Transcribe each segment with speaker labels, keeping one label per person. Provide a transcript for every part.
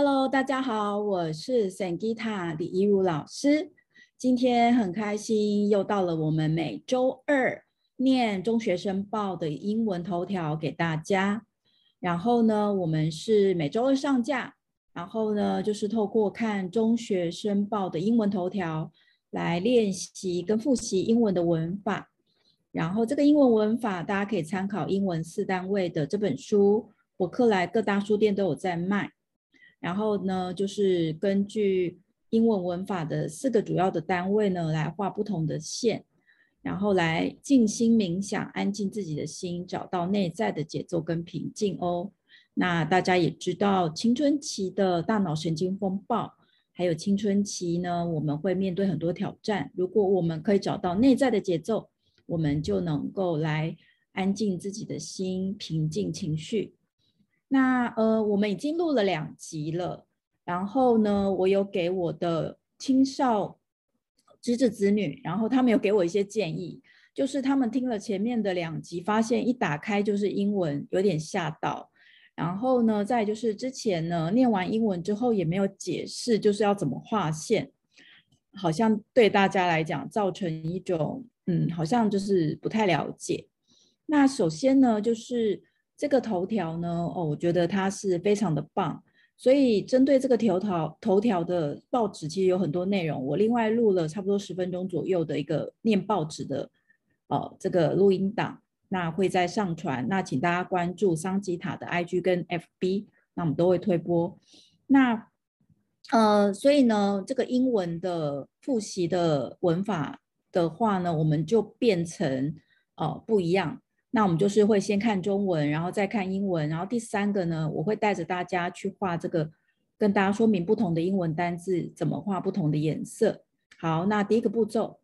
Speaker 1: Hello，大家好，我是 Sangita 李怡如老师。今天很开心，又到了我们每周二念中学生报的英文头条给大家。然后呢，我们是每周二上架。然后呢，就是透过看中学生报的英文头条来练习跟复习英文的文法。然后这个英文文法大家可以参考《英文四单位》的这本书，博客来各大书店都有在卖。然后呢，就是根据英文文法的四个主要的单位呢，来画不同的线，然后来静心冥想，安静自己的心，找到内在的节奏跟平静哦。那大家也知道，青春期的大脑神经风暴，还有青春期呢，我们会面对很多挑战。如果我们可以找到内在的节奏，我们就能够来安静自己的心，平静情绪。那呃，我们已经录了两集了，然后呢，我有给我的青少侄子子女，然后他们有给我一些建议，就是他们听了前面的两集，发现一打开就是英文，有点吓到。然后呢，再就是之前呢，念完英文之后也没有解释，就是要怎么划线，好像对大家来讲造成一种嗯，好像就是不太了解。那首先呢，就是。这个头条呢，哦，我觉得它是非常的棒，所以针对这个头条头条的报纸，其实有很多内容。我另外录了差不多十分钟左右的一个念报纸的，哦，这个录音档，那会再上传。那请大家关注桑吉塔的 IG 跟 FB，那我们都会推播。那呃，所以呢，这个英文的复习的文法的话呢，我们就变成哦不一样。那我们就是会先看中文，然后再看英文，然后第三个呢，我会带着大家去画这个，跟大家说明不同的英文单字怎么画不同的颜色。好，那第一个步骤，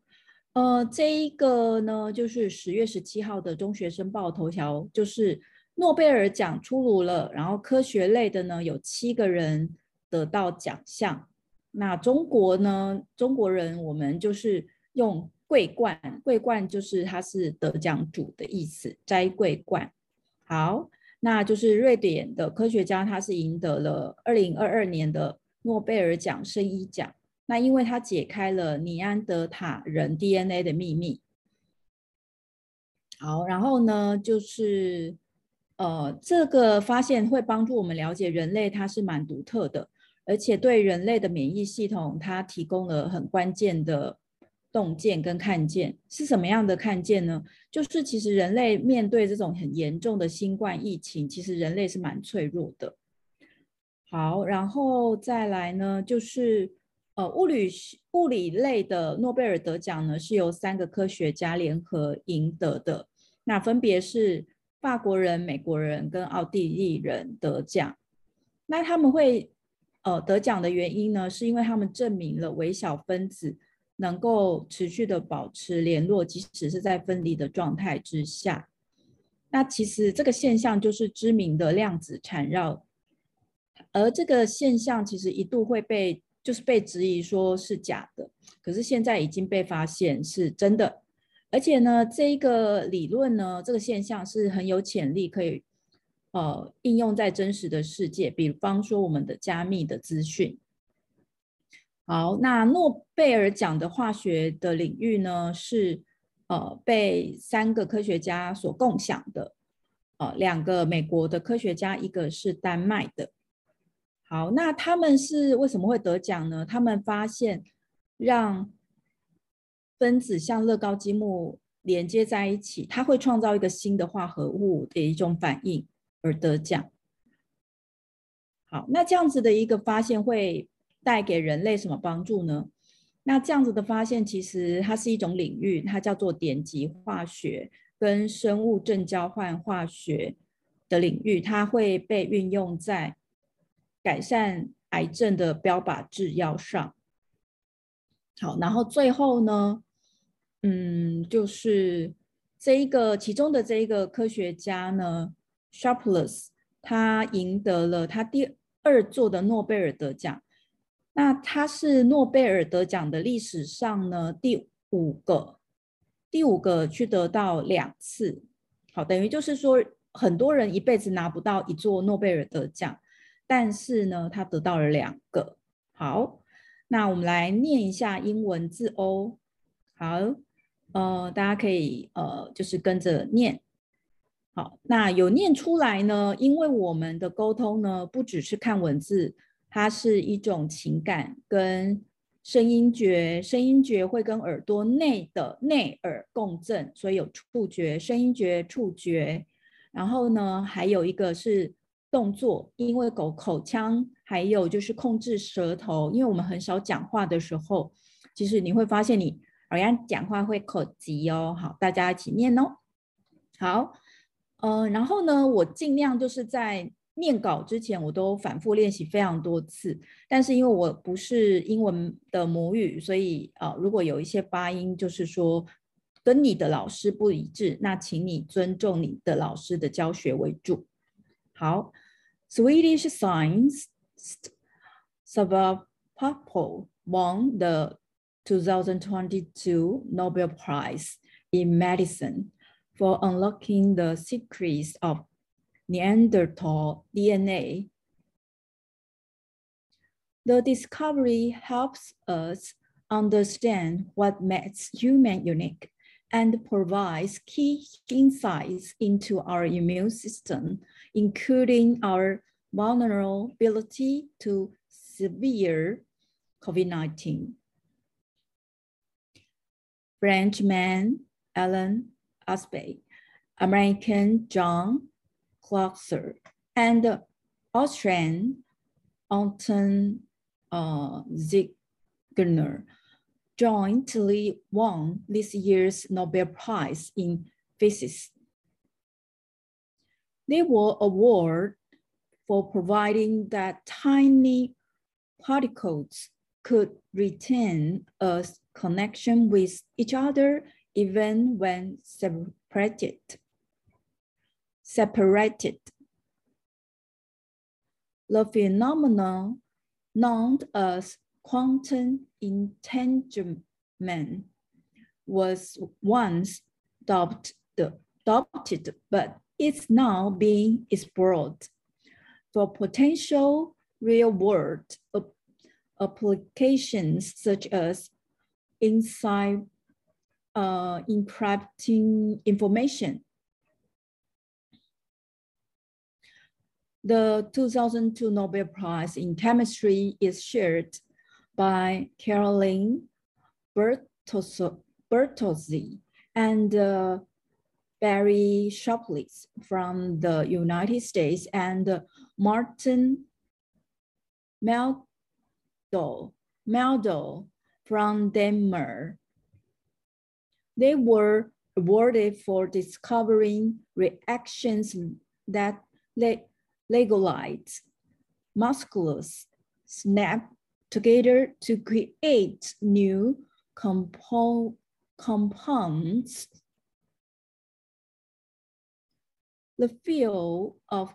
Speaker 1: 呃，这一个呢，就是十月十七号的中学生报头条，就是诺贝尔奖出炉了，然后科学类的呢，有七个人得到奖项。那中国呢，中国人我们就是用。桂冠，桂冠就是它是得奖主的意思，摘桂冠。好，那就是瑞典的科学家，他是赢得了二零二二年的诺贝尔奖生医奖。那因为他解开了尼安德塔人 DNA 的秘密。好，然后呢，就是呃，这个发现会帮助我们了解人类，它是蛮独特的，而且对人类的免疫系统，它提供了很关键的。洞见跟看见是什么样的看见呢？就是其实人类面对这种很严重的新冠疫情，其实人类是蛮脆弱的。好，然后再来呢，就是呃物理物理类的诺贝尔得奖呢，是由三个科学家联合赢得的，那分别是法国人、美国人跟奥地利人得奖。那他们会呃得奖的原因呢，是因为他们证明了微小分子。能够持续的保持联络，即使是在分离的状态之下。那其实这个现象就是知名的量子缠绕，而这个现象其实一度会被就是被质疑说是假的，可是现在已经被发现是真的。而且呢，这一个理论呢，这个现象是很有潜力可以呃应用在真实的世界，比方说我们的加密的资讯。好，那诺贝尔奖的化学的领域呢，是呃被三个科学家所共享的，呃，两个美国的科学家，一个是丹麦的。好，那他们是为什么会得奖呢？他们发现让分子像乐高积木连接在一起，它会创造一个新的化合物的一种反应而得奖。好，那这样子的一个发现会。带给人类什么帮助呢？那这样子的发现，其实它是一种领域，它叫做电极化学跟生物正交换化学的领域，它会被运用在改善癌症的标靶制药上。好，然后最后呢，嗯，就是这一个其中的这一个科学家呢，Sharpless，他赢得了他第二座的诺贝尔得奖。那他是诺贝尔得奖的历史上呢，第五个，第五个去得到两次，好，等于就是说很多人一辈子拿不到一座诺贝尔得奖，但是呢，他得到了两个。好，那我们来念一下英文字哦。好，呃，大家可以呃，就是跟着念。好，那有念出来呢，因为我们的沟通呢，不只是看文字，它是一种情感跟声音觉，声音觉会跟耳朵内的内耳共振，所以有触觉、声音觉、触觉。然后呢，还有一个是动作，因为狗口腔，还有就是控制舌头，因为我们很少讲话的时候，其实你会发现你好像讲话会口急哦。好，大家一起念哦。好，嗯、呃，然后呢，我尽量就是在念稿之前，我都反复练习非常多次。但是因为我不是英文的母语，所以啊、如果有一些发音，就是说。跟你的老师不一致，那请你尊重你的老师的教学为主。好，Swedish science Stavropol won the 2022 Nobel Prize in Medicine for unlocking the secrets of Neanderthal DNA. The discovery helps us understand what makes human unique and provides key insights into our immune system, including our vulnerability to severe COVID-19. Frenchman Alan Aspect, American John Clauser, and Austrian Anton uh, Ziegner jointly won this year's Nobel Prize in Physics. They were awarded for providing that tiny particles could retain a connection with each other even when separated. Separated. The phenomenon known as quantum entanglement was once adopted, but it's now being explored for potential real-world applications such as inside uh, encrypting information. The 2002 Nobel Prize in Chemistry is shared by Caroline Bertozzi and uh, Barry Shapley from the United States and Martin Meldo, Meldo from Denmark. They were awarded for discovering reactions that legalize musculus snap together to create new compo compounds. The field of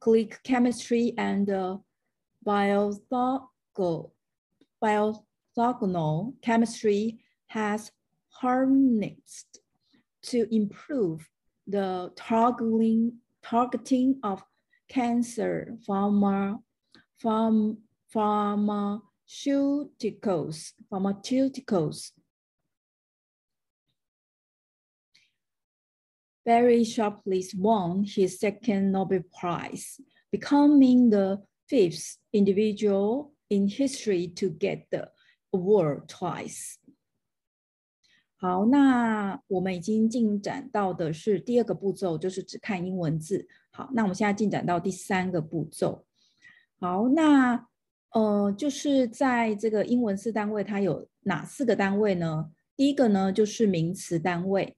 Speaker 1: click chemistry and uh, bioorthogonal chemistry has harnessed to improve the targeting, targeting of cancer pharma, pharma, pharma pharmaceuticals, pharmaceuticals. Barry Shapley won his second Nobel Prize, becoming the fifth individual in history to get the award twice. 好，那我们已经进展到的是第二个步骤，就是只看英文字。 好，那我们现在进展到第三个步骤。好，那。呃，就是在这个英文四单位，它有哪四个单位呢？第一个呢，就是名词单位，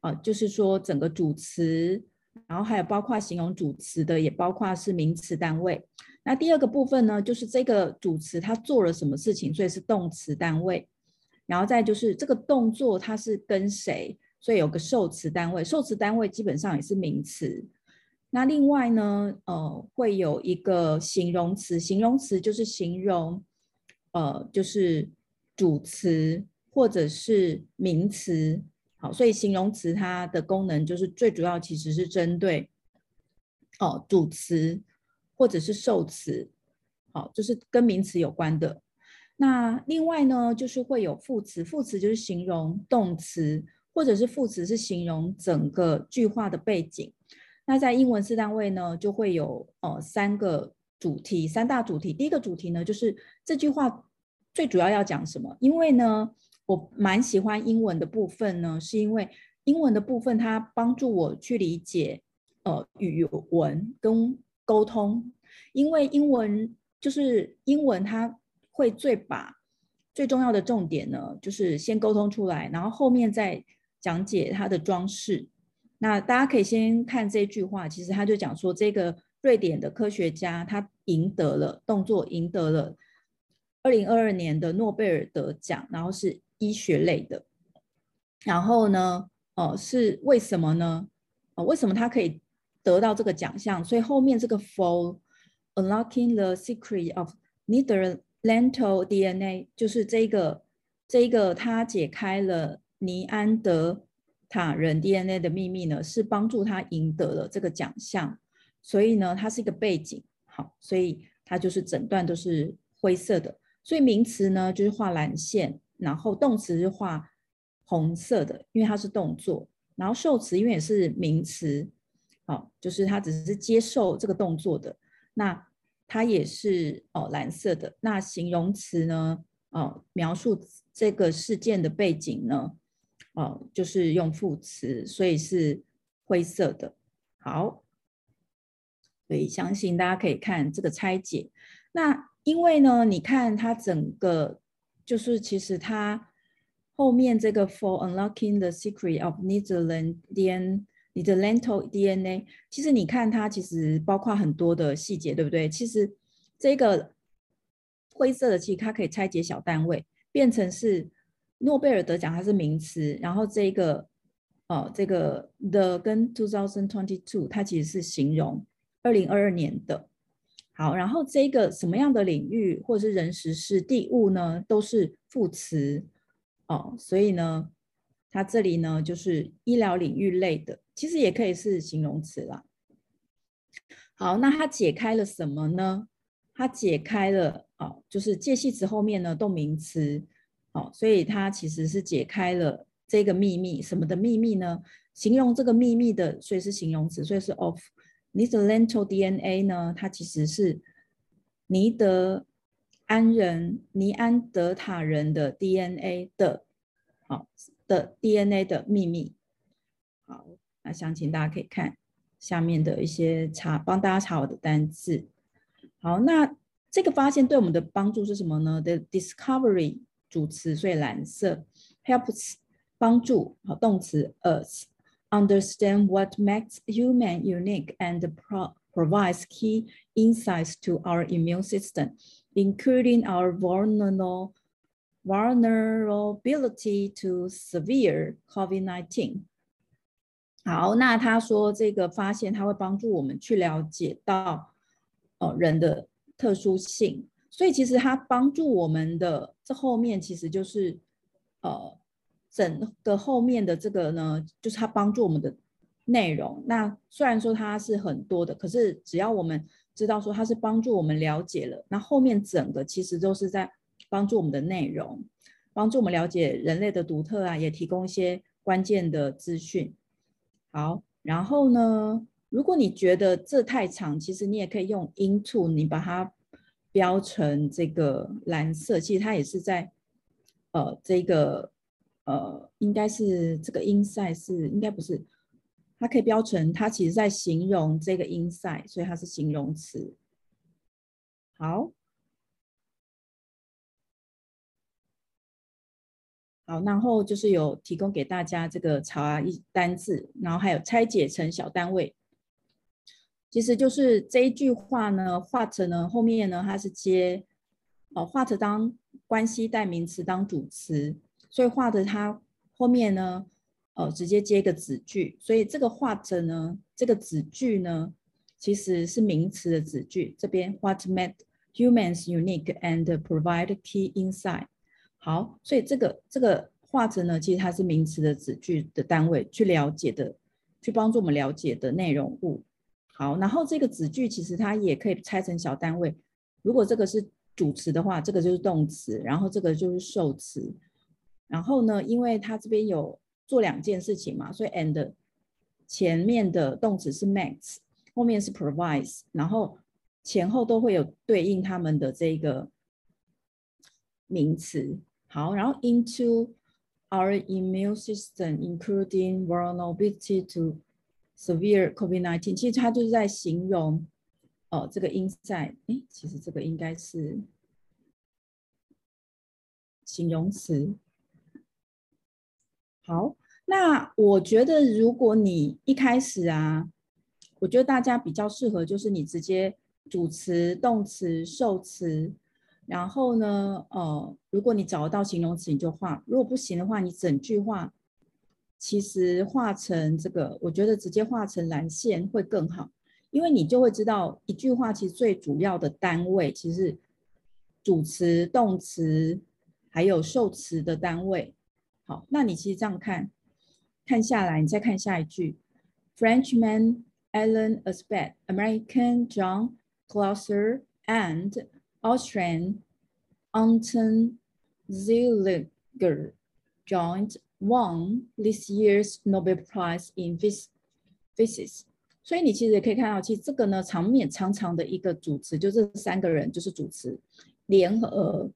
Speaker 1: 啊、呃，就是说整个主词，然后还有包括形容主词的，也包括是名词单位。那第二个部分呢，就是这个主词它做了什么事情，所以是动词单位。然后再就是这个动作它是跟谁，所以有个受词单位。受词单位基本上也是名词。那另外呢，呃，会有一个形容词，形容词就是形容，呃，就是主词或者是名词。好，所以形容词它的功能就是最主要其实是针对，哦，主词或者是受词，好，就是跟名词有关的。那另外呢，就是会有副词，副词就是形容动词，或者是副词是形容整个句话的背景。那在英文四单位呢，就会有呃三个主题，三大主题。第一个主题呢，就是这句话最主要要讲什么？因为呢，我蛮喜欢英文的部分呢，是因为英文的部分它帮助我去理解呃语文跟沟通。因为英文就是英文，它会最把最重要的重点呢，就是先沟通出来，然后后面再讲解它的装饰。那大家可以先看这句话，其实他就讲说，这个瑞典的科学家他赢得了动作，赢得了二零二二年的诺贝尔得奖，然后是医学类的。然后呢，哦、呃，是为什么呢？哦、呃，为什么他可以得到这个奖项？所以后面这个 for unlocking the secret of Neanderthal DNA，就是这个这个他解开了尼安德塔人 DNA 的秘密呢，是帮助他赢得了这个奖项。所以呢，它是一个背景，好，所以它就是整段都是灰色的。所以名词呢就是画蓝线，然后动词是画红色的，因为它是动作。然后受词因为也是名词，好，就是它只是接受这个动作的，那它也是哦蓝色的。那形容词呢，哦描述这个事件的背景呢，哦就是用副词，所以是灰色的。好。所以相信大家可以看这个拆解。那因为呢，你看它整个就是其实它后面这个 For unlocking the secret of Neanderthal DNA，其实你看它其实包括很多的细节，对不对？其实这个灰色的，其实它可以拆解小单位，变成是诺贝尔得奖，它是名词。然后这个哦，这个 The 跟2022，它其实是形容。二零二二年的，好，然后这个什么样的领域或者是人、时、事、地、物呢，都是副词哦，所以呢，它这里呢就是医疗领域类的，其实也可以是形容词啦。好，那它解开了什么呢？它解开了哦，就是介系词后面呢动名词，哦，所以它其实是解开了这个秘密，什么的秘密呢？形容这个秘密的，所以是形容词，所以是 of。Neanderthal DNA 呢，它其实是尼德安人、尼安德塔人的 DNA 的，好，的 DNA 的秘密。好，那详情大家可以看下面的一些查，帮大家查我的单字。好，那这个发现对我们的帮助是什么呢？The discovery 主词，所以蓝色，helps 帮助，好，动词 us。understand what makes human unique and pro provides key insights to our immune system, including our vulnerable vulnerability to severe COVID-19。好，那他说这个发现，他会帮助我们去了解到，呃，人的特殊性。 所以其实它帮助我们的这后面其实就是，呃。整个后面的这个呢，就是它帮助我们的内容。那虽然说它是很多的，可是只要我们知道说它是帮助我们了解了，那后面整个其实都是在帮助我们的内容，帮助我们了解人类的独特啊，也提供一些关键的资讯。好，然后呢，如果你觉得这太长，其实你也可以用 into，你把它标成这个蓝色，其实它也是在呃这个。呃，应该是这个 insight 是应该不是，它可以标成它其实在形容这个 insight，所以它是形容词。好，好，然后就是有提供给大家这个查一单字，然后还有拆解成小单位。其实就是这一句话呢，what 呢后面呢它是接哦 what 当关系代名词当主词。所以画的它后面呢，呃，直接接一个子句，所以这个画着呢，这个子句呢，其实是名词的子句。这边 What made humans unique and provide key insight。好，所以这个这个画着呢，其实它是名词的子句的单位，去了解的，去帮助我们了解的内容物。好，然后这个子句其实它也可以拆成小单位。如果这个是主词的话，这个就是动词，然后这个就是受词。然后呢，因为它这边有做两件事情嘛，所以 and 前面的动词是 makes，后面是 provides，然后前后都会有对应他们的这个名词。好，然后 into our immune system, including vulnerability to severe COVID-19，其实它就是在形容。哦，这个 inside，哎，其实这个应该是形容词。好，那我觉得如果你一开始啊，我觉得大家比较适合就是你直接主词、动词、受词，然后呢，呃，如果你找得到形容词，你就画；如果不行的话，你整句话其实画成这个，我觉得直接画成蓝线会更好。因为你就会知道，一句话其实最主要的单位其实是主词、动词还有受词的单位。好，那你其实这样看看下来，你再看下一句：Frenchman Alan Aspect, American John Clauser, and Austrian Anton Zeilinger joined won this year's Nobel Prize in Physics. 所以你其实也可以看到，其实这个呢，长面长长的一个主词，就这三个人就是主词，联合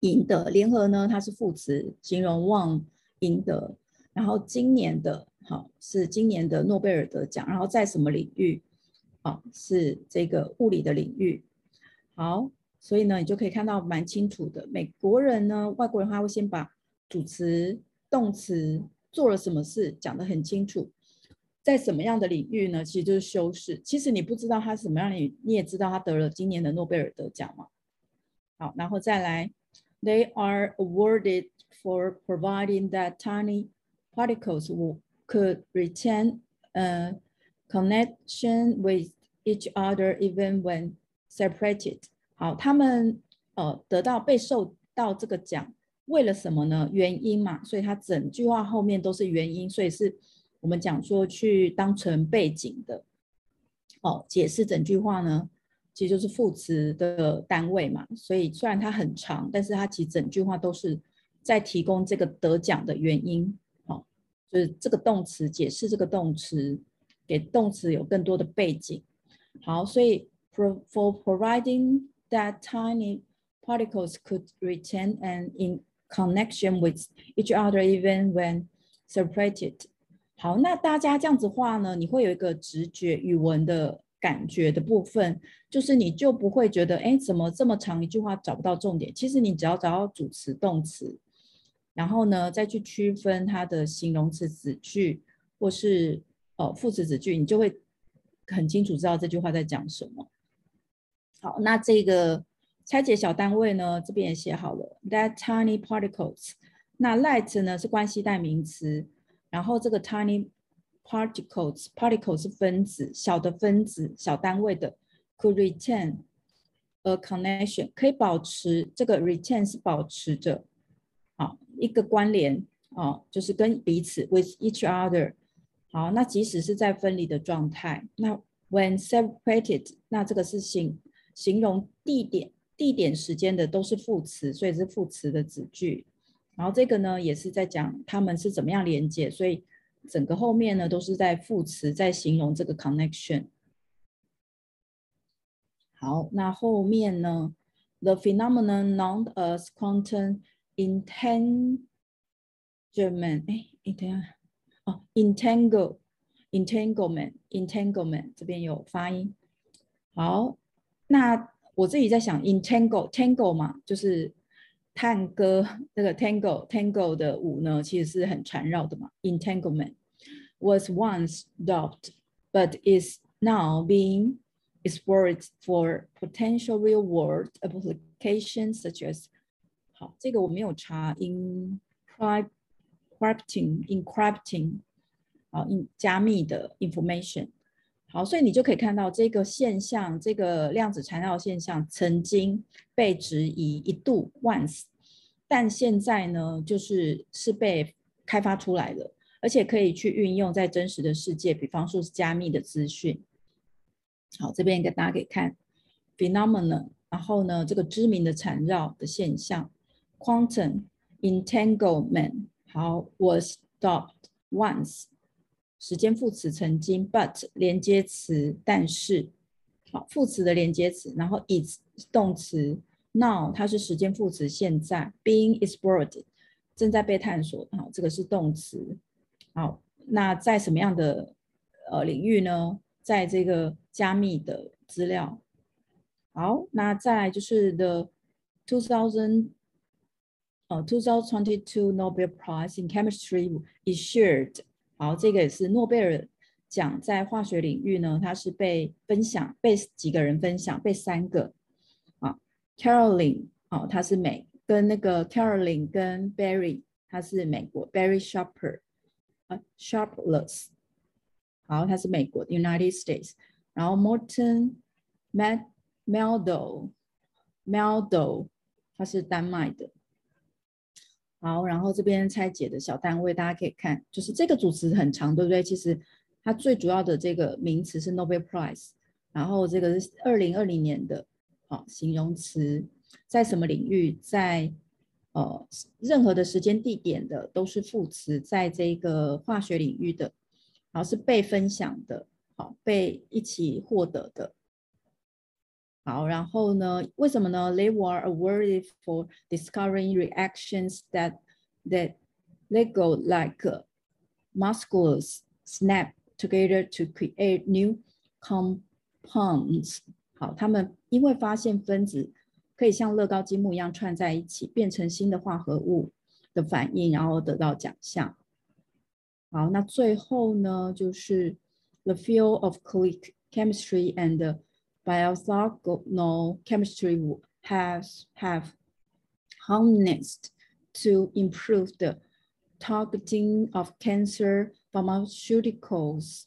Speaker 1: 赢得，联合呢它是副词，形容 won 赢得，然后今年的好是今年的诺贝尔得奖，然后在什么领域？好是这个物理的领域。好，所以呢你就可以看到蛮清楚的，美国人呢，外国人他会先把主词、动词做了什么事讲得很清楚。在什么样的领域呢？其实就是修饰。其实你不知道他什么样的领域，你也知道他得了今年的诺贝尔得奖嘛。好，然后再来，They are awarded for providing that tiny particles could retain a connection with each other even when separated。好，他们呃得到被受到这个奖，为了什么呢？原因嘛，所以它整句话后面都是原因，所以是。我们讲说去当成背景的，哦，解释整句话呢，其实就是副词的单位嘛。所以虽然它很长，但是它其实整句话都是在提供这个得奖的原因，哦，就是这个动词解释这个动词，给动词有更多的背景。好，所以 for providing that tiny particles could retain and in connection with each other even when separated。好，那大家这样子画呢，你会有一个直觉语文的感觉的部分，就是你就不会觉得，哎，怎么这么长一句话找不到重点？其实你只要找到主词、动词，然后呢，再去区分它的形容词子句或是呃副词子句，你就会很清楚知道这句话在讲什么。好，那这个拆解小单位呢，这边也写好了，that tiny particles，那 light 呢是关系代名词。然后这个 tiny particles，particles 是分子，小的分子，小单位的，could retain a connection，可以保持这个 retain 是保持着，好一个关联，哦，就是跟彼此 with each other，好，那即使是在分离的状态，那 when separated，那这个是形形容地点、地点、时间的都是副词，所以是副词的子句。然后这个呢，也是在讲他们是怎么样连接，所以整个后面呢都是在副词在形容这个 connection。好，那后面呢，the phenomenon known as quantum entanglement，哎，你等下，哦，entangle，entanglement，entanglement，这边有发音。好，那我自己在想，entangle，tangle 嘛，就是。探戈这个 tango tango 的舞呢，其实是很缠绕的嘛。Entanglement was once dropped, but is now being explored for potential real-world applications such as 好，这个我没有查 encrypting encrypting 好加密的 information 好，所以你就可以看到这个现象，这个量子缠绕现象曾经被质疑一度 once，但现在呢，就是是被开发出来了，而且可以去运用在真实的世界，比方说是加密的资讯。好，这边给大家可以看 phenomenon，然后呢，这个知名的缠绕的现象，quantum entanglement，好，was stopped once，时间副词曾经，but 连接词，但是，好，副词的连接词，然后 is 动词，now 它是时间副词，现在，being explored 正在被探索，好，这个是动词，好，那在什么样的呃领域呢？在这个加密的资料，好，那再来就是 the two thousand 呃 two thousand twenty two Nobel Prize in Chemistry issued，好，这个也是诺贝尔奖在化学领域呢，它是被分享，被几个人分享，被三个啊，Caroline，哦，他是美，跟那个 Caroline 跟 Barry，他是美国，Barry Sharper，啊，Sharpless。好，他是美国 United States，然后 Morten Meldal，Meldal，他是丹麦的。好，然后这边拆解的小单位，大家可以看，就是这个组词很长，对不对？其实它最主要的这个名词是 Nobel Prize，然后这个是二零二零年的，好，形容词在什么领域，在呃任何的时间地点的都是副词，在这个化学领域的。好，是被分享的，好，被一起获得的。好，然后呢？为什么呢？They were awarded for discovering reactions that that Lego like molecules snap together to create new compounds。好，他们因为发现分子可以像乐高积木一样串在一起，变成新的化合物的反应，然后得到奖项。好，那最后呢，就是 the field of click chemistry and biological chemistry has have harnessed to improve the targeting of cancer pharmaceuticals。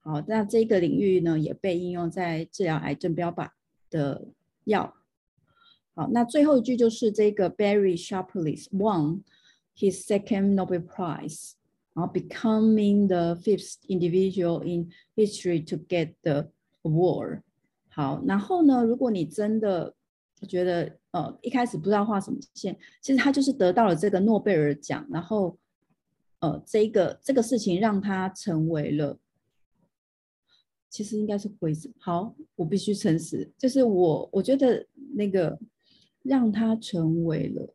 Speaker 1: 好，那这个领域呢，也被应用在治疗癌症标靶的药。好，那最后一句就是这个 Barry Sharpless won his second Nobel Prize。然后 becoming the fifth individual in history to get the award。 好，然后呢，如果你真的觉得呃一开始不知道画什么线，其实他就是得到了这个诺贝尔奖，然后呃这个这个事情让他成为了，其实应该是灰色。好，我必须诚实，就是我我觉得那个让他成为了，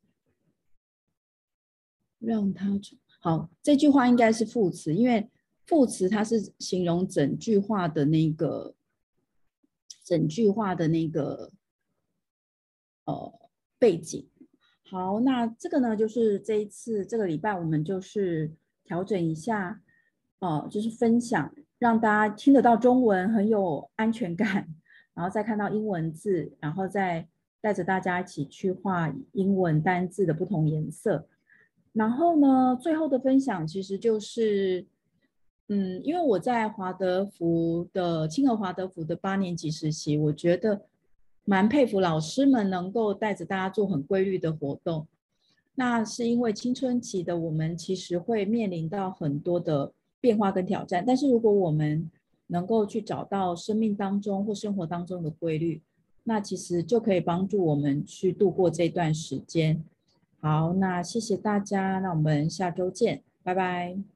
Speaker 1: 让他成。好，这句话应该是副词，因为副词它是形容整句话的那个整句话的那个呃背景。好，那这个呢，就是这一次这个礼拜我们就是调整一下，呃，就是分享，让大家听得到中文很有安全感，然后再看到英文字，然后再带着大家一起去画英文单字的不同颜色。然后呢，最后的分享其实就是，嗯，因为我在华德福的清河华德福的八年级实习，我觉得蛮佩服老师们能够带着大家做很规律的活动。那是因为青春期的我们其实会面临到很多的变化跟挑战，但是如果我们能够去找到生命当中或生活当中的规律，那其实就可以帮助我们去度过这段时间。好，那谢谢大家，那我们下周见，拜拜。